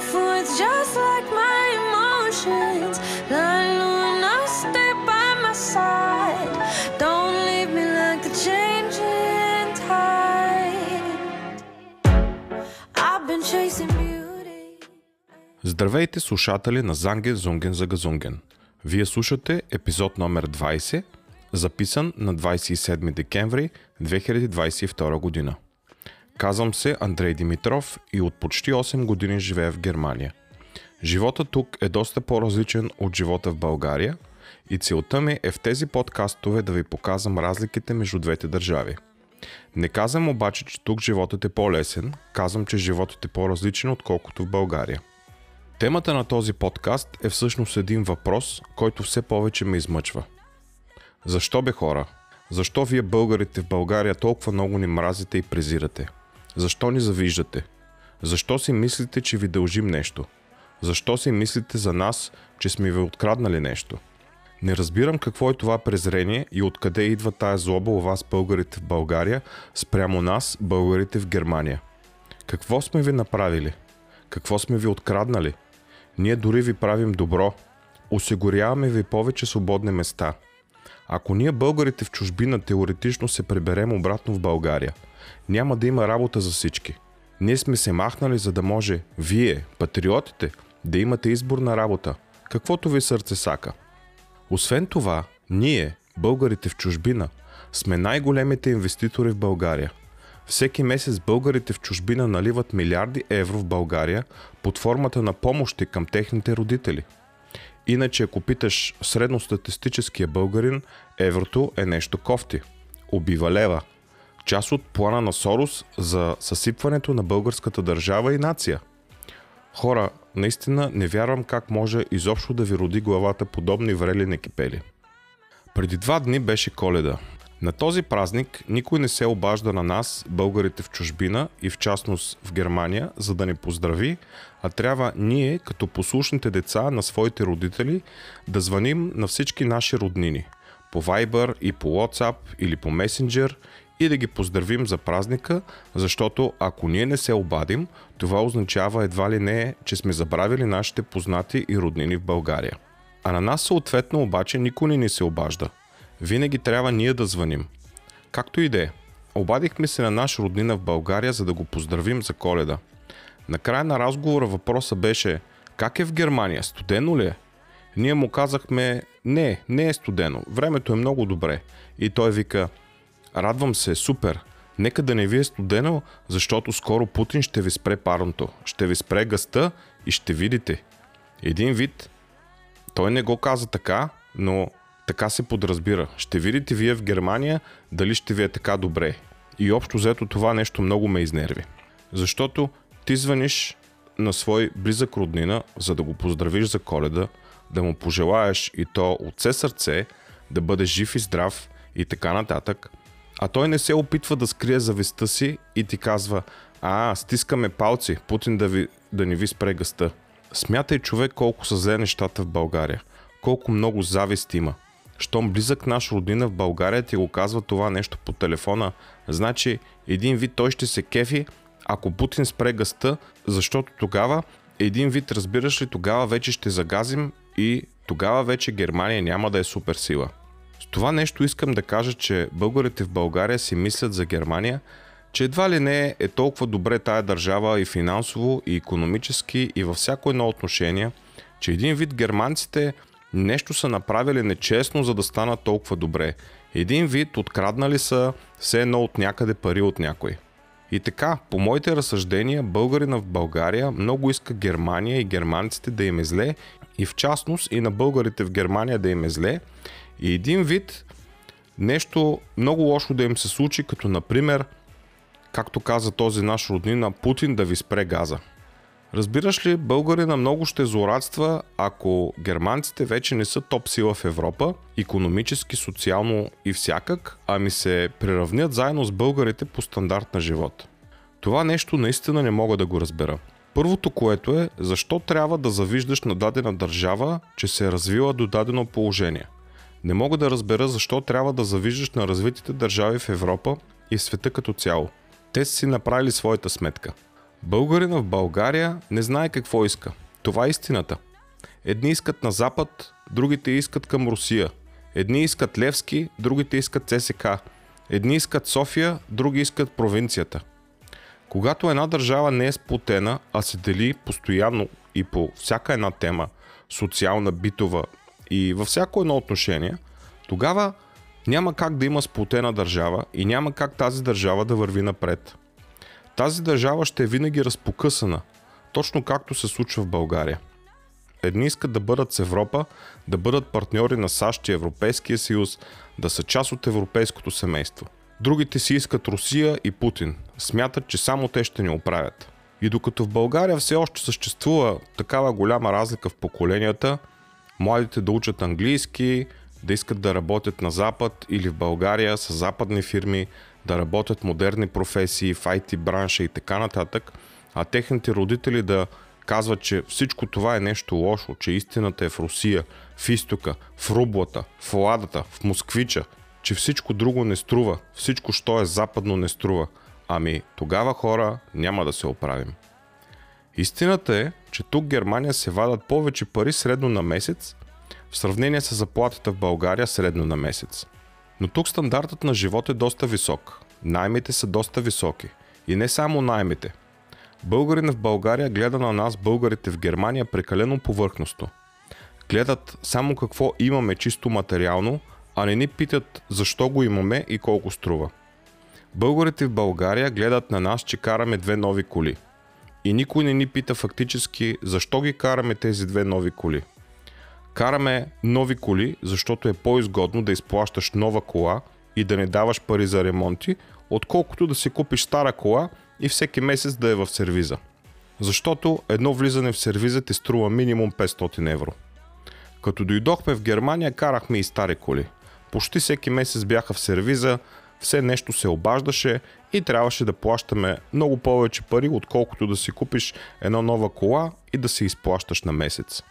Back forth just like my emotions. La luna, stay by my side. Don't leave me like the changing tide. I've been chasing beauty. Здравейте, слушатели на Занген Зунген за Газунген. Вие слушате епизод номер 20, записан на 27 декември 2022 година. Казвам се Андрей Димитров и от почти 8 години живея в Германия. Живота тук е доста по-различен от живота в България и целта ми е в тези подкастове да ви показвам разликите между двете държави. Не казвам обаче, че тук животът е по-лесен, казвам, че животът е по-различен отколкото в България. Темата на този подкаст е всъщност един въпрос, който все повече ме измъчва. Защо бе хора? Защо вие българите в България толкова много ни мразите и презирате? Защо ни завиждате? Защо си мислите, че ви дължим нещо? Защо си мислите за нас, че сме ви откраднали нещо? Не разбирам какво е това презрение и откъде идва тая злоба у вас българите в България спрямо нас, българите в Германия. Какво сме ви направили? Какво сме ви откраднали? Ние дори ви правим добро. Осигуряваме ви повече свободни места. Ако ние българите в чужбина теоретично се приберем обратно в България, няма да има работа за всички. Ние сме се махнали, за да може вие, патриотите, да имате избор на работа, каквото ви сърце сака. Освен това, ние, българите в чужбина, сме най-големите инвеститори в България. Всеки месец българите в чужбина наливат милиарди евро в България под формата на помощи към техните родители. Иначе, ако питаш средностатистическия българин, еврото е нещо кофти. Убива лева. Част от плана на Сорос за съсипването на българската държава и нация. Хора, наистина не вярвам как може изобщо да ви роди главата подобни врели некипели. Преди два дни беше коледа. На този празник никой не се обажда на нас, българите в чужбина и в частност в Германия, за да ни поздрави, а трябва ние, като послушните деца на своите родители, да звъним на всички наши роднини по Viber и по WhatsApp или по Messenger и да ги поздравим за празника, защото ако ние не се обадим, това означава едва ли не, че сме забравили нашите познати и роднини в България. А на нас съответно обаче никой не ни се обажда – винаги трябва ние да звъним. Както и да е. Обадихме се на наш роднина в България, за да го поздравим за коледа. Накрая на разговора въпроса беше как е в Германия, студено ли е? Ние му казахме не, не е студено, времето е много добре. И той вика радвам се, супер, нека да не ви е студено, защото скоро Путин ще ви спре парното, ще ви спре гъста и ще видите. Един вид, той не го каза така, но така се подразбира. Ще видите вие в Германия дали ще ви е така добре. И общо взето това нещо много ме изнерви. Защото ти звъниш на свой близък роднина, за да го поздравиш за коледа, да му пожелаеш и то от все сърце, да бъде жив и здрав и така нататък, а той не се опитва да скрие завистта си и ти казва а, стискаме палци, Путин да, ви, да ни ви спре гъста. Смятай човек колко са зле нещата в България, колко много завист има – щом близък наш родина в България ти го казва това нещо по телефона, значи един вид той ще се кефи, ако Путин спре гъста, защото тогава един вид, разбираш ли, тогава вече ще загазим и тогава вече Германия няма да е суперсила. С това нещо искам да кажа, че българите в България си мислят за Германия, че едва ли не е толкова добре тая държава и финансово, и економически, и във всяко едно отношение, че един вид германците нещо са направили нечестно, за да станат толкова добре. Един вид откраднали са все едно от някъде пари от някой. И така, по моите разсъждения, българина в България много иска Германия и германците да им е зле и в частност и на българите в Германия да им е зле. И един вид нещо много лошо да им се случи, като например, както каза този наш роднина, Путин да ви спре газа. Разбираш ли, българина много ще злорадства, ако германците вече не са топ сила в Европа, економически, социално и всякак, ами се приравнят заедно с българите по стандарт на живот. Това нещо наистина не мога да го разбера. Първото, което е, защо трябва да завиждаш на дадена държава, че се е развила до дадено положение. Не мога да разбера защо трябва да завиждаш на развитите държави в Европа и света като цяло. Те са си направили своята сметка. Българина в България не знае какво иска. Това е истината. Едни искат на Запад, другите искат към Русия. Едни искат Левски, другите искат ЦСК. Едни искат София, други искат провинцията. Когато една държава не е сплотена, а се дели постоянно и по всяка една тема, социална, битова и във всяко едно отношение, тогава няма как да има сплотена държава и няма как тази държава да върви напред. Тази държава ще е винаги разпокъсана, точно както се случва в България. Едни искат да бъдат с Европа, да бъдат партньори на САЩ и Европейския съюз, да са част от европейското семейство. Другите си искат Русия и Путин. Смятат, че само те ще ни оправят. И докато в България все още съществува такава голяма разлика в поколенията, младите да учат английски, да искат да работят на Запад или в България с западни фирми, да работят модерни професии в IT бранша и така нататък, а техните родители да казват, че всичко това е нещо лошо, че истината е в Русия, в изтока, в рублата, в ладата, в москвича, че всичко друго не струва, всичко, що е западно не струва. Ами тогава хора няма да се оправим. Истината е, че тук Германия се вадат повече пари средно на месец, в сравнение с заплатата в България средно на месец. Но тук стандартът на живот е доста висок. Наймите са доста високи. И не само наймите. Българин в България гледа на нас, българите в Германия, прекалено повърхностно. Гледат само какво имаме чисто материално, а не ни питат защо го имаме и колко струва. Българите в България гледат на нас, че караме две нови коли. И никой не ни пита фактически защо ги караме тези две нови коли. Караме нови коли, защото е по-изгодно да изплащаш нова кола и да не даваш пари за ремонти, отколкото да си купиш стара кола и всеки месец да е в сервиза. Защото едно влизане в сервиза ти струва минимум 500 евро. Като дойдохме в Германия, карахме и стари коли. Почти всеки месец бяха в сервиза, все нещо се обаждаше и трябваше да плащаме много повече пари, отколкото да си купиш една нова кола и да се изплащаш на месец.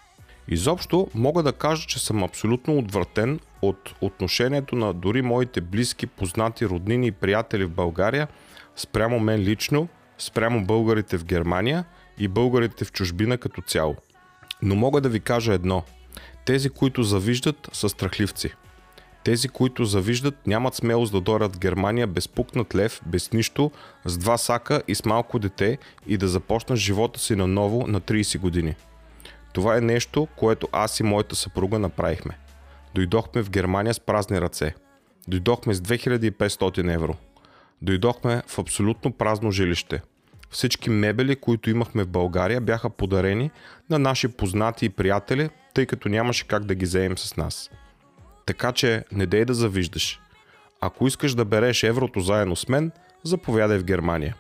Изобщо мога да кажа, че съм абсолютно отвратен от отношението на дори моите близки, познати, роднини и приятели в България спрямо мен лично, спрямо българите в Германия и българите в чужбина като цяло. Но мога да ви кажа едно. Тези, които завиждат, са страхливци. Тези, които завиждат, нямат смелост да дойдат в Германия без пукнат лев, без нищо, с два сака и с малко дете и да започнат живота си наново на 30 години. Това е нещо, което аз и моята съпруга направихме. Дойдохме в Германия с празни ръце. Дойдохме с 2500 евро. Дойдохме в абсолютно празно жилище. Всички мебели, които имахме в България, бяха подарени на наши познати и приятели, тъй като нямаше как да ги вземем с нас. Така че не дей да завиждаш. Ако искаш да береш еврото заедно с мен, заповядай в Германия.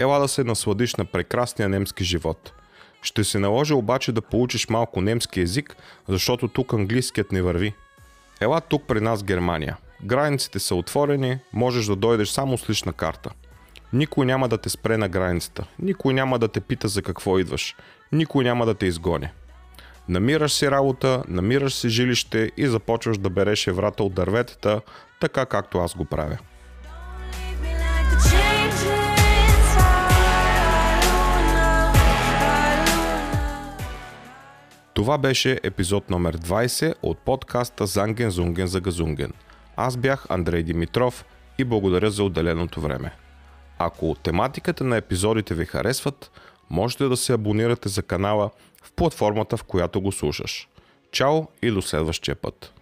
Ела да се насладиш на прекрасния немски живот – ще се наложи обаче да получиш малко немски език, защото тук английският не върви. Ела тук при нас Германия. Границите са отворени, можеш да дойдеш само с лична карта. Никой няма да те спре на границата. Никой няма да те пита за какво идваш. Никой няма да те изгони. Намираш си работа, намираш си жилище и започваш да береш еврата от дърветата, така както аз го правя. Това беше епизод номер 20 от подкаста Занген Зунген за Газунген. Аз бях Андрей Димитров и благодаря за отделеното време. Ако тематиката на епизодите ви харесват, можете да се абонирате за канала в платформата, в която го слушаш. Чао и до следващия път!